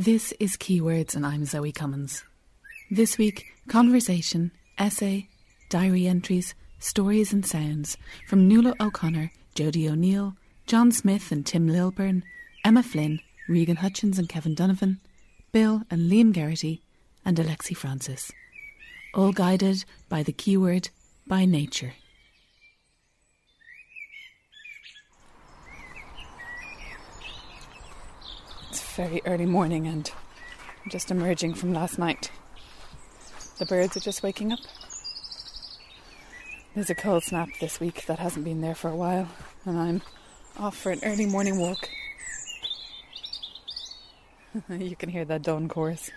This is Keywords, and I'm Zoe Cummins. This week, conversation, essay, diary entries, stories, and sounds from Nuala O'Connor, Jodie O'Neill, John Smith and Tim Lilburn, Emma Flynn, Regan Hutchins and Kevin Donovan, Bill and Liam Geraghty, and Alexi Francis. All guided by the keyword by nature. Very early morning and I'm just emerging from last night. The birds are just waking up. There's a cold snap this week that hasn't been there for a while, and I'm off for an early morning walk. you can hear that dawn chorus.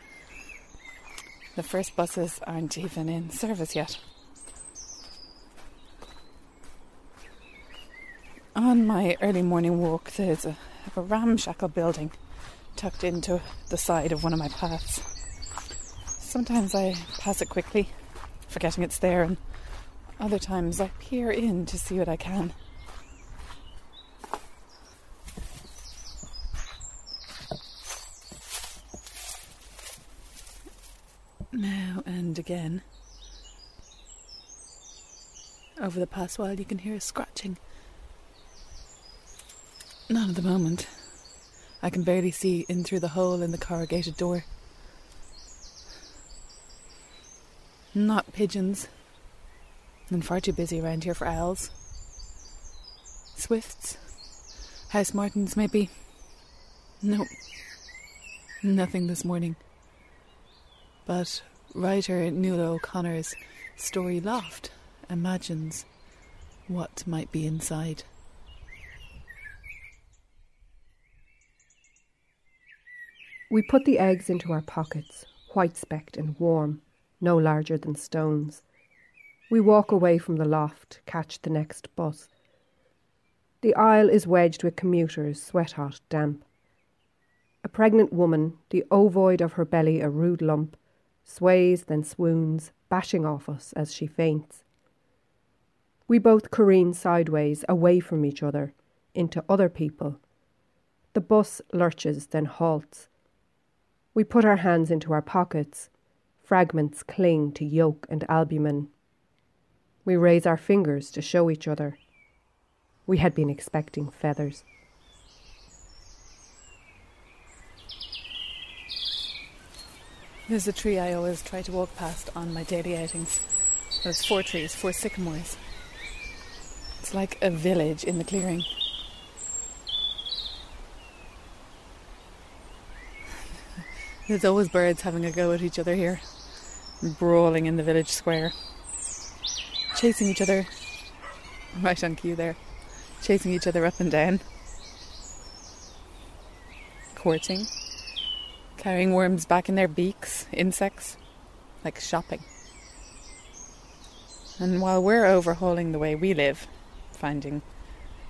The first buses aren't even in service yet. On my early morning walk, there's a, a ramshackle building tucked into the side of one of my paths. Sometimes I pass it quickly, forgetting it's there, and other times I peer in to see what I can. Now and again, over the past while, you can hear a scratching. Not at the moment. I can barely see in through the hole in the corrugated door. Not pigeons. I'm far too busy around here for owls. Swifts. House martins, maybe. No. Nothing this morning. But writer Nuala O'Connor's story Loft imagines what might be inside. We put the eggs into our pockets, white specked and warm, no larger than stones. We walk away from the loft, catch the next bus. The aisle is wedged with commuters, sweat hot, damp. A pregnant woman, the ovoid of her belly a rude lump, sways, then swoons, bashing off us as she faints. We both careen sideways, away from each other, into other people. The bus lurches, then halts. We put our hands into our pockets. Fragments cling to yolk and albumen. We raise our fingers to show each other. We had been expecting feathers. There's a tree I always try to walk past on my daily outings. There's four trees, four sycamores. It's like a village in the clearing. There's always birds having a go at each other here, brawling in the village square, chasing each other, right on cue there, chasing each other up and down, courting, carrying worms back in their beaks, insects, like shopping. And while we're overhauling the way we live, finding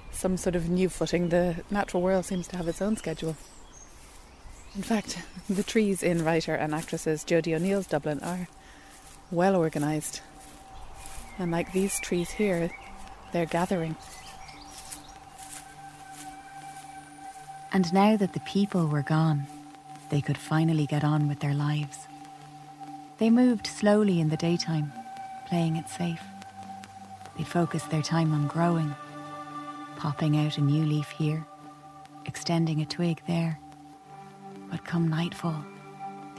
some sort of new footing, the natural world seems to have its own schedule. In fact, the trees in writer and actresses Jodie O'Neill's Dublin are well organised. And like these trees here, they're gathering. And now that the people were gone, they could finally get on with their lives. They moved slowly in the daytime, playing it safe. They focused their time on growing, popping out a new leaf here, extending a twig there but come nightfall,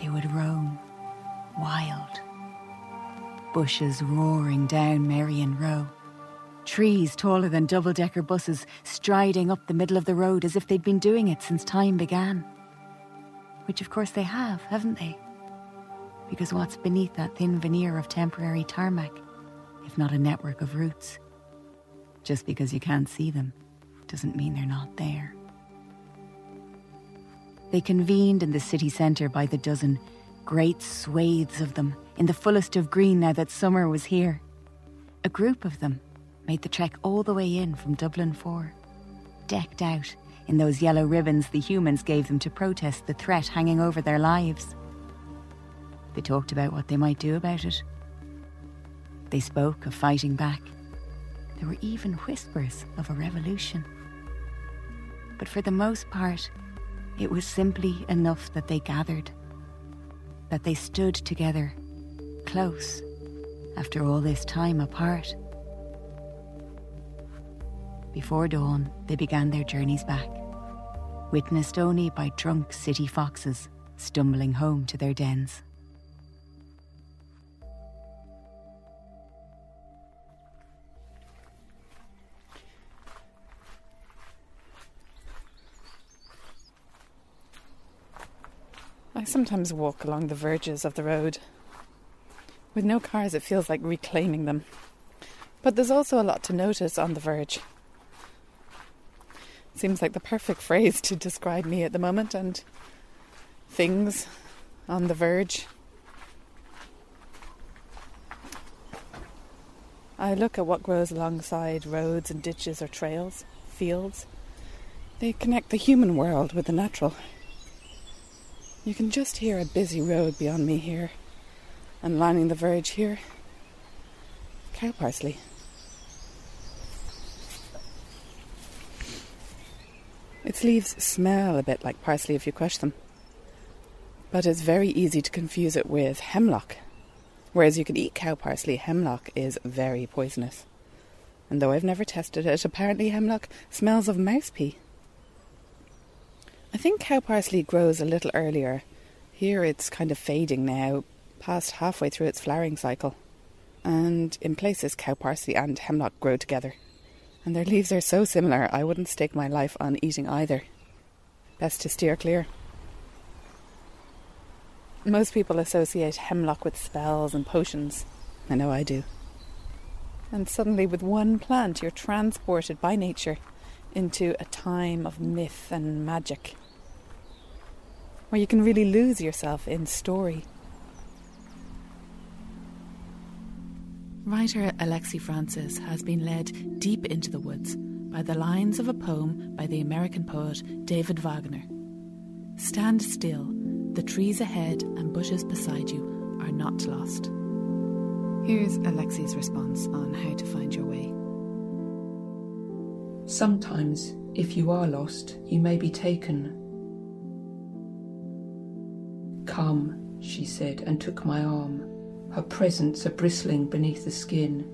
they would roam, wild. Bushes roaring down Merrion Row. Trees taller than double decker buses striding up the middle of the road as if they'd been doing it since time began. Which, of course, they have, haven't they? Because what's beneath that thin veneer of temporary tarmac, if not a network of roots? Just because you can't see them doesn't mean they're not there. They convened in the city centre by the dozen, great swathes of them, in the fullest of green now that summer was here. A group of them made the trek all the way in from Dublin 4, decked out in those yellow ribbons the humans gave them to protest the threat hanging over their lives. They talked about what they might do about it. They spoke of fighting back. There were even whispers of a revolution. But for the most part, It was simply enough that they gathered, that they stood together, close, after all this time apart. Before dawn, they began their journeys back, witnessed only by drunk city foxes stumbling home to their dens. I sometimes walk along the verges of the road. With no cars, it feels like reclaiming them. But there's also a lot to notice on the verge. Seems like the perfect phrase to describe me at the moment and things on the verge. I look at what grows alongside roads and ditches or trails, fields. They connect the human world with the natural. You can just hear a busy road beyond me here, and lining the verge here, cow parsley. Its leaves smell a bit like parsley if you crush them, but it's very easy to confuse it with hemlock. Whereas you can eat cow parsley, hemlock is very poisonous. And though I've never tested it, apparently hemlock smells of mouse pea. I think cow parsley grows a little earlier. Here it's kind of fading now, past halfway through its flowering cycle. And in places, cow parsley and hemlock grow together. And their leaves are so similar, I wouldn't stake my life on eating either. Best to steer clear. Most people associate hemlock with spells and potions. I know I do. And suddenly, with one plant, you're transported by nature into a time of myth and magic where you can really lose yourself in story. Writer Alexi Francis has been led deep into the woods by the lines of a poem by the American poet David Wagoner. Stand still, the trees ahead and bushes beside you are not lost. Here's Alexis' response on how to find your way. Sometimes, if you are lost, you may be taken Come, she said, and took my arm, her presence a bristling beneath the skin.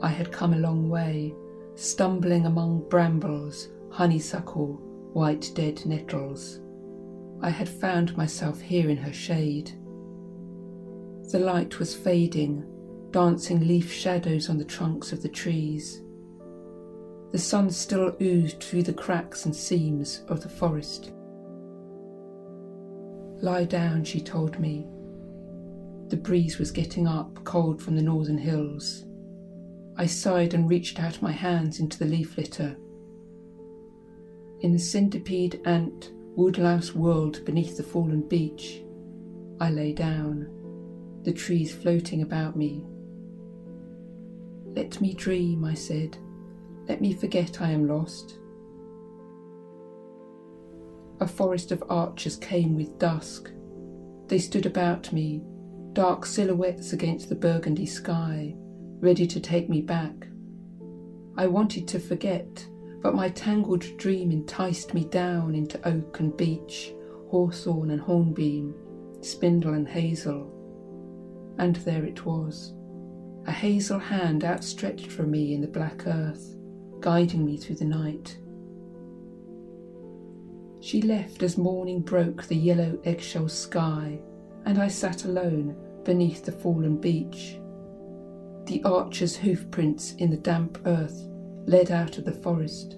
I had come a long way, stumbling among brambles, honeysuckle, white dead nettles. I had found myself here in her shade. The light was fading, dancing leaf shadows on the trunks of the trees. The sun still oozed through the cracks and seams of the forest. Lie down, she told me. The breeze was getting up, cold from the northern hills. I sighed and reached out my hands into the leaf litter. In the centipede, ant, woodlouse world beneath the fallen beech, I lay down, the trees floating about me. Let me dream, I said. Let me forget I am lost. A forest of archers came with dusk. They stood about me, dark silhouettes against the burgundy sky, ready to take me back. I wanted to forget, but my tangled dream enticed me down into oak and beech, hawthorn and hornbeam, spindle and hazel. And there it was, a hazel hand outstretched from me in the black earth, guiding me through the night. She left as morning broke the yellow eggshell sky, and I sat alone beneath the fallen beech. The archer's hoofprints in the damp earth led out of the forest.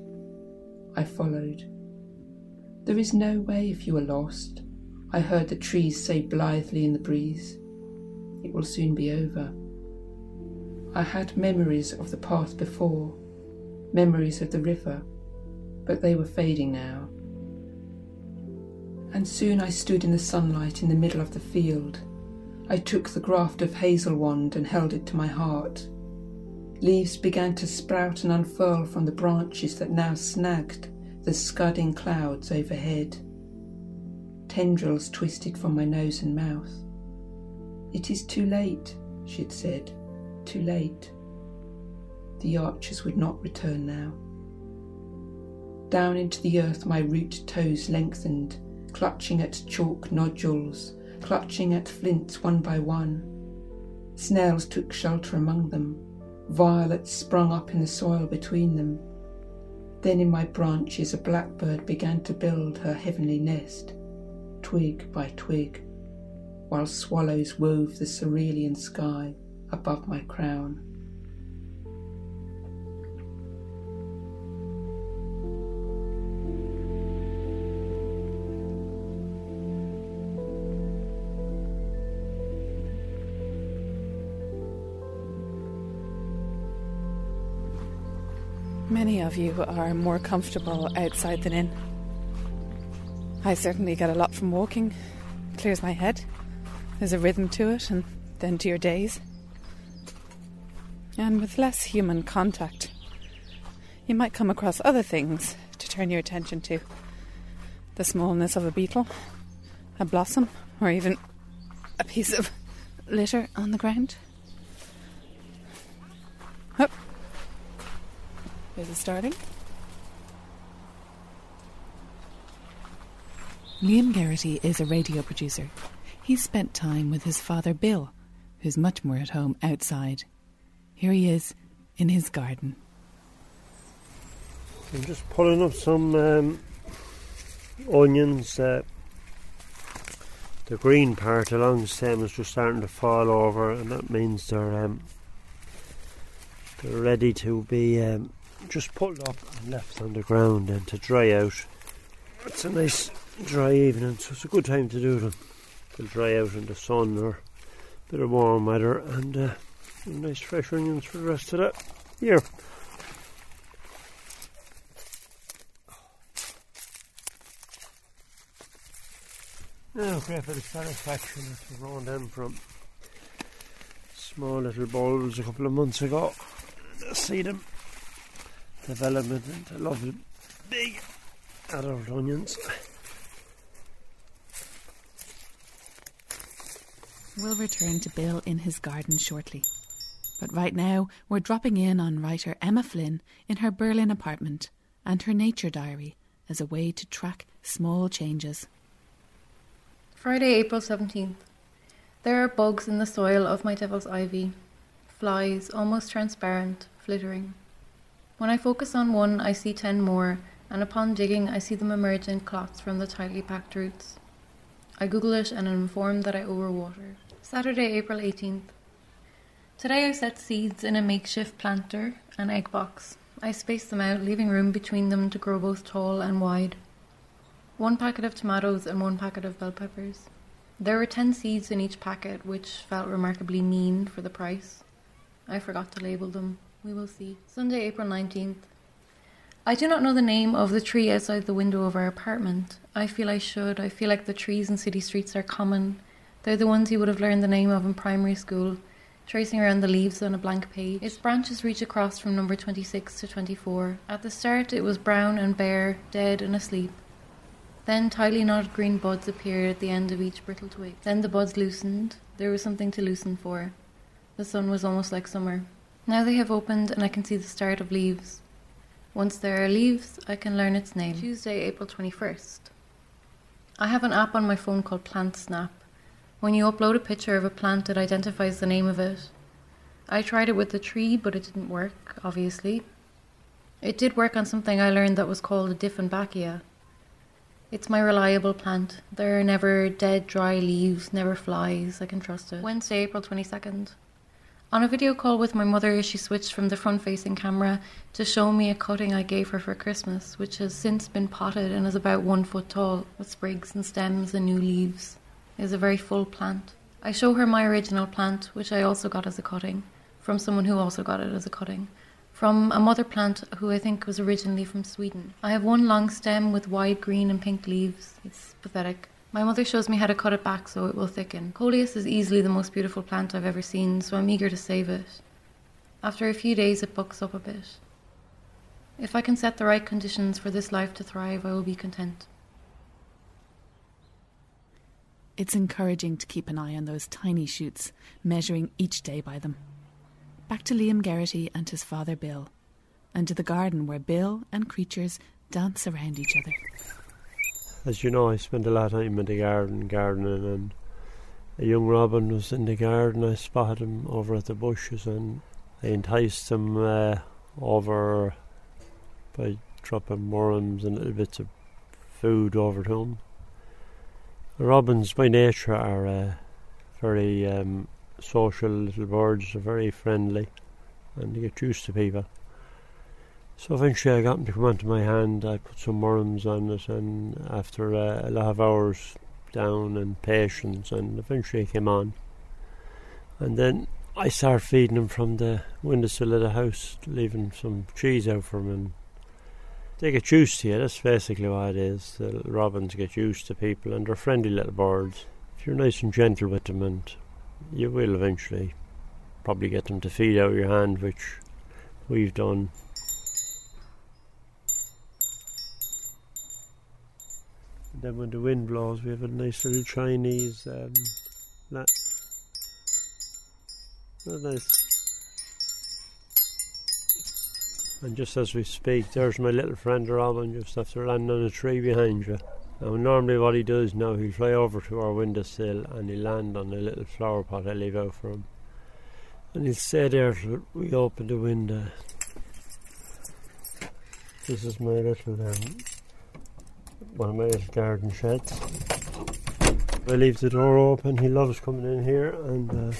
I followed. There is no way if you are lost, I heard the trees say blithely in the breeze. It will soon be over. I had memories of the path before, memories of the river, but they were fading now and soon I stood in the sunlight in the middle of the field. I took the graft of hazel wand and held it to my heart. Leaves began to sprout and unfurl from the branches that now snagged the scudding clouds overhead. Tendrils twisted from my nose and mouth. It is too late, she had said. Too late. The archers would not return now. Down into the earth my root toes lengthened, clutching at chalk nodules, clutching at flints one by one. Snails took shelter among them. Violets sprung up in the soil between them. Then in my branches a blackbird began to build her heavenly nest, twig by twig, while swallows wove the cerulean sky above my crown. Many of you are more comfortable outside than in. I certainly get a lot from walking. It clears my head. There's a rhythm to it, and then to your days. And with less human contact, you might come across other things to turn your attention to. The smallness of a beetle, a blossom, or even a piece of litter on the ground. Is it starting? Liam Geraghty is a radio producer. He's spent time with his father Bill, who's much more at home outside. Here he is in his garden. I'm just pulling up some um, onions. Uh, the green part along the stem is just starting to fall over, and that means they're um, they're ready to be um, just pulled up and left on the ground and to dry out. It's a nice dry evening, so it's a good time to do them. They'll dry out in the sun or a bit of warm weather and uh, nice fresh onions for the rest of the year. Now, great bit of satisfaction after growing them from small little bulbs a couple of months ago. Let's see them development into lovely big adult onions. We'll return to Bill in his garden shortly. But right now, we're dropping in on writer Emma Flynn in her Berlin apartment and her nature diary as a way to track small changes. Friday, April 17th. There are bugs in the soil of my devil's ivy, flies, almost transparent, flittering. When I focus on one, I see ten more, and upon digging, I see them emerge in clots from the tightly packed roots. I Google it and am informed that I overwater. Saturday, April 18th. Today I set seeds in a makeshift planter and egg box. I spaced them out, leaving room between them to grow both tall and wide. One packet of tomatoes and one packet of bell peppers. There were ten seeds in each packet, which felt remarkably mean for the price. I forgot to label them. We will see. Sunday, April 19th. I do not know the name of the tree outside the window of our apartment. I feel I should. I feel like the trees in city streets are common. They're the ones you would have learned the name of in primary school, tracing around the leaves on a blank page. Its branches reach across from number 26 to 24. At the start, it was brown and bare, dead and asleep. Then tightly knotted green buds appeared at the end of each brittle twig. Then the buds loosened. There was something to loosen for. The sun was almost like summer. Now they have opened and I can see the start of leaves. Once there are leaves, I can learn its name. Tuesday, April 21st. I have an app on my phone called Plant Snap. When you upload a picture of a plant, it identifies the name of it. I tried it with the tree, but it didn't work, obviously. It did work on something I learned that was called a Dieffenbachia. It's my reliable plant. There are never dead, dry leaves, never flies. I can trust it. Wednesday, April 22nd. On a video call with my mother, she switched from the front facing camera to show me a cutting I gave her for Christmas, which has since been potted and is about one foot tall, with sprigs and stems and new leaves. It is a very full plant. I show her my original plant, which I also got as a cutting, from someone who also got it as a cutting, from a mother plant who I think was originally from Sweden. I have one long stem with wide green and pink leaves. It's pathetic. My mother shows me how to cut it back so it will thicken. Coleus is easily the most beautiful plant I've ever seen, so I'm eager to save it. After a few days, it bucks up a bit. If I can set the right conditions for this life to thrive, I will be content. It's encouraging to keep an eye on those tiny shoots, measuring each day by them. Back to Liam Geraghty and his father Bill, and to the garden where Bill and creatures dance around each other. As you know, I spent a lot of time in the garden gardening, and a young robin was in the garden. I spotted him over at the bushes, and I enticed him uh, over by dropping worms and little bits of food over to him. Robins, by nature, are uh, very um, social little birds. They're very friendly, and they get used to people. So eventually I got him to come onto my hand. I put some worms on it, and after uh, a lot of hours down and patience, and eventually came on. And then I started feeding him from the windowsill of the house, leaving some cheese out for him, and they get used to you. That's basically what it is. The robins get used to people, and they're friendly little birds. If you're nice and gentle with them, and you will eventually probably get them to feed out of your hand, which we've done then when the wind blows, we have a nice little Chinese. Um, oh, nice. And just as we speak, there's my little friend Robin just after landing on a tree behind you. Now, normally, what he does now, he'll fly over to our windowsill and he'll land on a little flower pot I leave out for him. And he'll stay there till we open the window. This is my little um, one of my little garden sheds. I leave the door open. He loves coming in here and uh,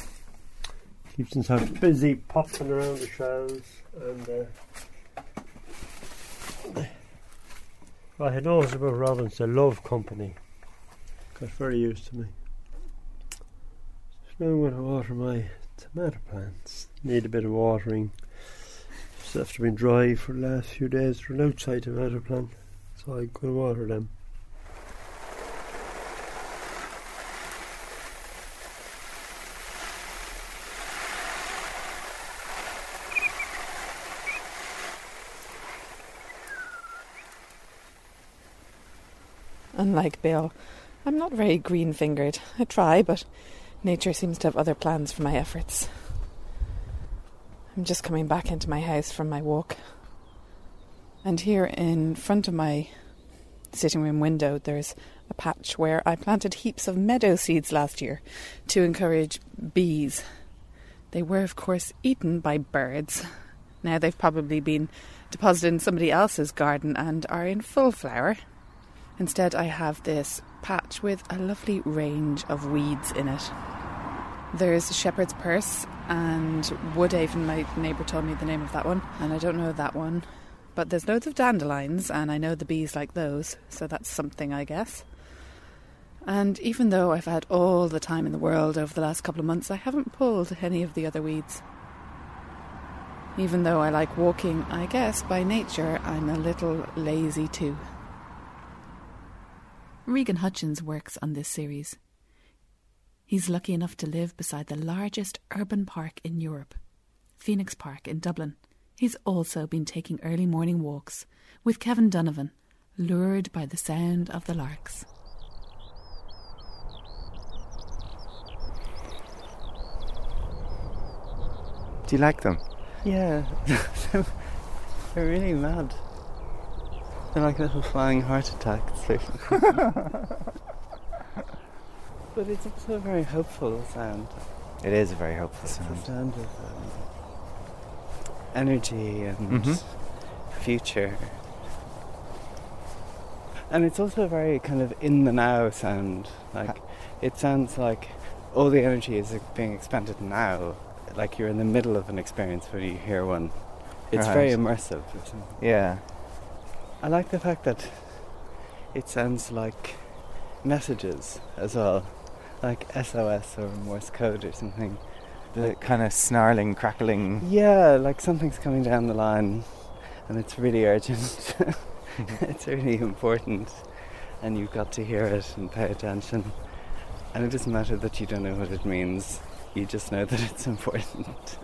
keeps himself busy popping around the shelves. And uh, I noticed about robins, they love company. Got very used to me. So now I'm going to water my tomato plants. Need a bit of watering. Just after being dry for the last few days. They're an outside tomato plant so I could water them. Unlike Bill, I'm not very green fingered. I try, but nature seems to have other plans for my efforts. I'm just coming back into my house from my walk. And here in front of my sitting room window, there's a patch where I planted heaps of meadow seeds last year to encourage bees. They were, of course, eaten by birds. Now they've probably been deposited in somebody else's garden and are in full flower. Instead, I have this patch with a lovely range of weeds in it. There's shepherd's purse and wood woodhaven. My neighbour told me the name of that one, and I don't know that one. But there's loads of dandelions, and I know the bees like those, so that's something, I guess. And even though I've had all the time in the world over the last couple of months, I haven't pulled any of the other weeds. Even though I like walking, I guess by nature I'm a little lazy too. Regan Hutchins works on this series. He's lucky enough to live beside the largest urban park in Europe, Phoenix Park in Dublin. He's also been taking early morning walks with Kevin Donovan, lured by the sound of the larks. Do you like them? Yeah, they're really mad. They're like little flying heart attacks. but it's also a very hopeful sound. It is a very hopeful It's sound. the sound of um, energy and Mhm. future. And it's also a very kind of in the now sound. Like it sounds like all the energy is being expended now. Like you're in the middle of an experience when you hear one. It's very immersive. Yeah. I like the fact that it sounds like messages as well, like SOS or Morse code or something. The kind of snarling, crackling. Yeah, like something's coming down the line and it's really urgent. it's really important and you've got to hear it and pay attention. And it doesn't matter that you don't know what it means, you just know that it's important.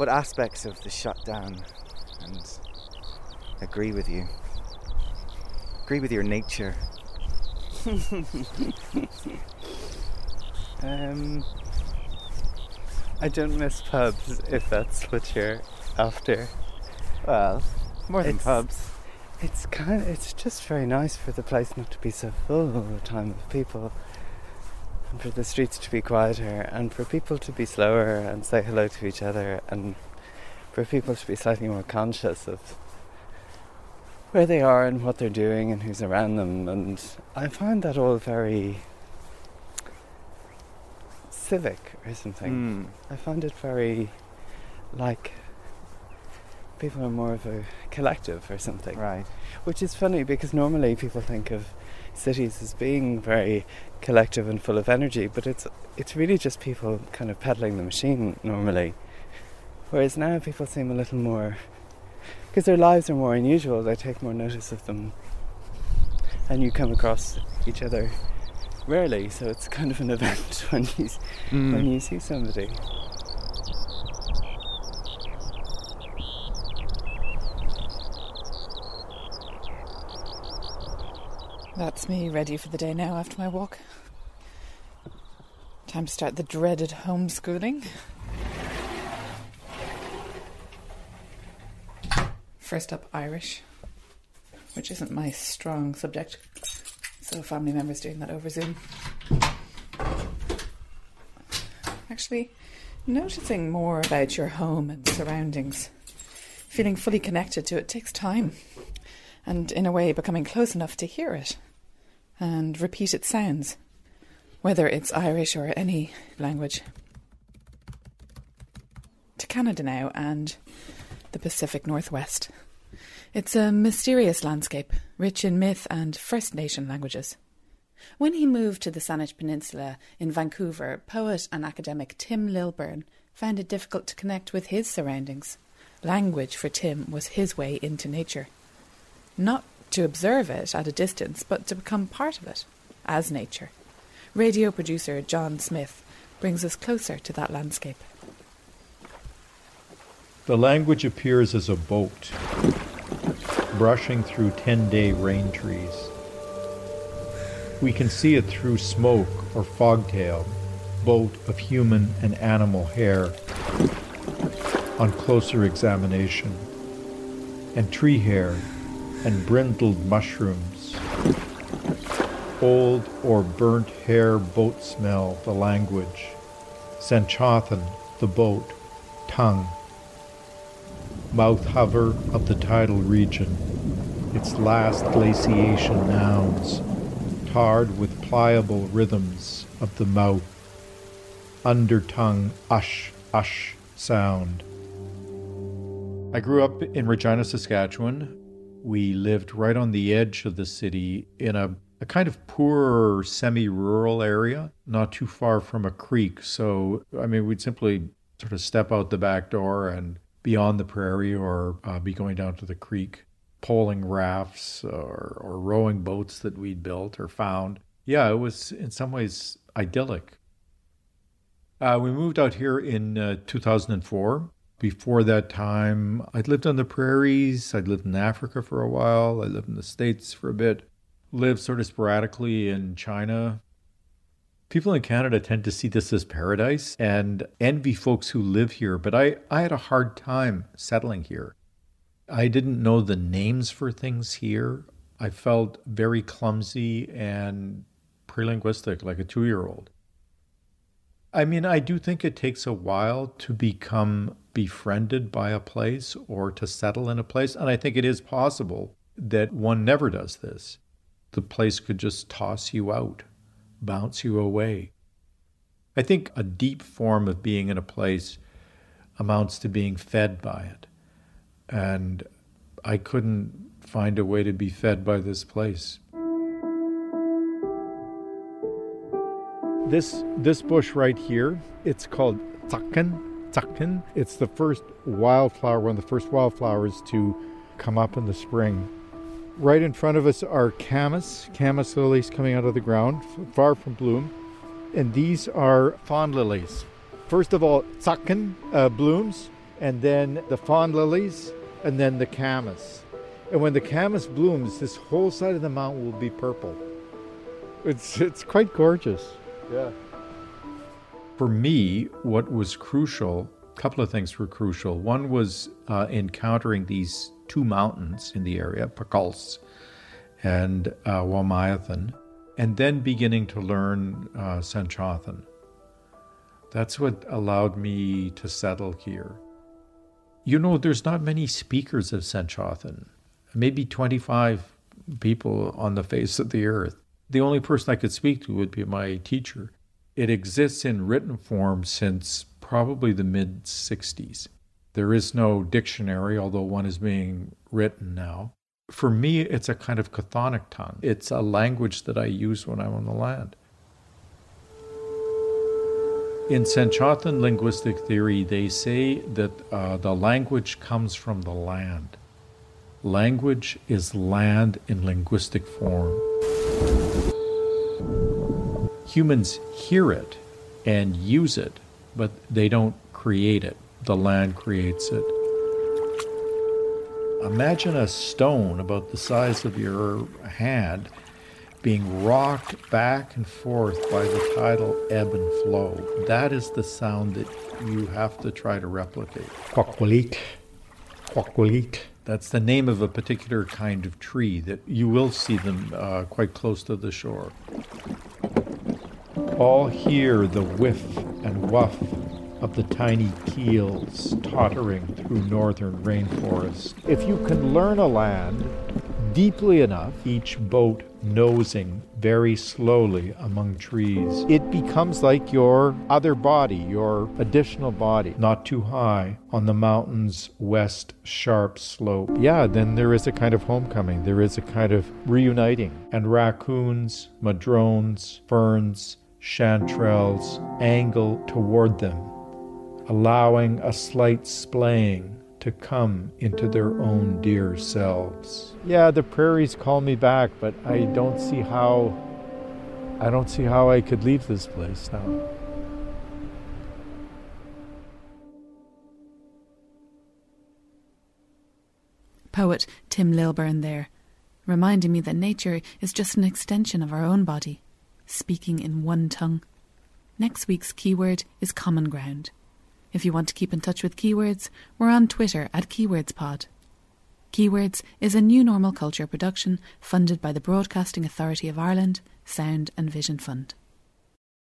What aspects of the shutdown and agree with you? Agree with your nature? um, I don't miss pubs if that's what you're after. Well, more than It's- pubs. It's kind. Of, It's just very nice for the place not to be so full all the time of people, and for the streets to be quieter, and for people to be slower and say hello to each other, and for people to be slightly more conscious of where they are and what they're doing and who's around them. And I find that all very civic or something. Mm. I find it very like people are more of a collective or something. Right. Which is funny because normally people think of cities as being very collective and full of energy, but it's it's really just people kind of peddling the machine normally. Whereas now people seem a little more because their lives are more unusual, they take more notice of them. And you come across each other rarely, so it's kind of an event when you Mm. when you see somebody. That's me ready for the day now after my walk. Time to start the dreaded homeschooling. First up, Irish, which isn't my strong subject. So, family members doing that over Zoom. Actually, noticing more about your home and surroundings, feeling fully connected to it takes time and in a way becoming close enough to hear it and repeat its sounds, whether it's Irish or any language. To Canada now and the Pacific Northwest. It's a mysterious landscape, rich in myth and First Nation languages. When he moved to the Saanich Peninsula in Vancouver, poet and academic Tim Lilburn found it difficult to connect with his surroundings. Language for Tim was his way into nature not to observe it at a distance, but to become part of it, as nature. Radio producer John Smith brings us closer to that landscape. The language appears as a boat, brushing through 10 day rain trees. We can see it through smoke or fogtail, boat of human and animal hair, on closer examination, and tree hair and brindled mushrooms. Old or burnt hair boat smell, the language. Sanchothan, the boat, tongue. Mouth hover of the tidal region, its last glaciation nouns, tarred with pliable rhythms of the mouth. Under tongue, ush, ush sound. I grew up in Regina, Saskatchewan, we lived right on the edge of the city in a, a kind of poorer semi rural area, not too far from a creek. So, I mean, we'd simply sort of step out the back door and be on the prairie or uh, be going down to the creek, poling rafts or, or rowing boats that we'd built or found. Yeah, it was in some ways idyllic. Uh, we moved out here in uh, 2004 before that time, I'd lived on the prairies. I'd lived in Africa for a while. I lived in the States for a bit. Lived sort of sporadically in China. People in Canada tend to see this as paradise and envy folks who live here, but I, I had a hard time settling here. I didn't know the names for things here. I felt very clumsy and prelinguistic, like a two year old. I mean, I do think it takes a while to become befriended by a place or to settle in a place. And I think it is possible that one never does this. The place could just toss you out, bounce you away. I think a deep form of being in a place amounts to being fed by it. And I couldn't find a way to be fed by this place. This this bush right here, it's called Tzakken. Tzakken. It's the first wildflower, one of the first wildflowers to come up in the spring. Right in front of us are camas, camas lilies coming out of the ground, far from bloom. And these are fawn lilies. First of all, Tzakken uh, blooms, and then the fawn lilies, and then the camas. And when the camas blooms, this whole side of the mountain will be purple. it's it's quite gorgeous. Yeah. For me, what was crucial, a couple of things were crucial. One was uh, encountering these two mountains in the area, Paculse and uh, Wamayathan, and then beginning to learn uh. That's what allowed me to settle here. You know, there's not many speakers of Sanchothan, maybe 25 people on the face of the earth. The only person I could speak to would be my teacher. It exists in written form since probably the mid 60s. There is no dictionary, although one is being written now. For me, it's a kind of chthonic tongue. It's a language that I use when I'm on the land. In Sanchothan linguistic theory, they say that uh, the language comes from the land. Language is land in linguistic form. Humans hear it and use it, but they don't create it. The land creates it. Imagine a stone about the size of your hand being rocked back and forth by the tidal ebb and flow. That is the sound that you have to try to replicate. Quaqualik. Quaqualik. That's the name of a particular kind of tree that you will see them uh, quite close to the shore. All hear the whiff and wuff of the tiny keels tottering through northern rainforest. If you can learn a land deeply enough, each boat nosing very slowly among trees. It becomes like your other body, your additional body, not too high on the mountain's west sharp slope. Yeah, then there is a kind of homecoming, there is a kind of reuniting. And raccoons, madrones, ferns, chanterelles angle toward them, allowing a slight splaying to come into their own dear selves. Yeah, the prairies call me back, but I don't see how I don't see how I could leave this place now. Poet Tim Lilburn there, reminding me that nature is just an extension of our own body, speaking in one tongue. Next week's keyword is common ground. If you want to keep in touch with Keywords, we're on Twitter at KeywordsPod. Keywords is a new normal culture production funded by the Broadcasting Authority of Ireland, Sound and Vision Fund.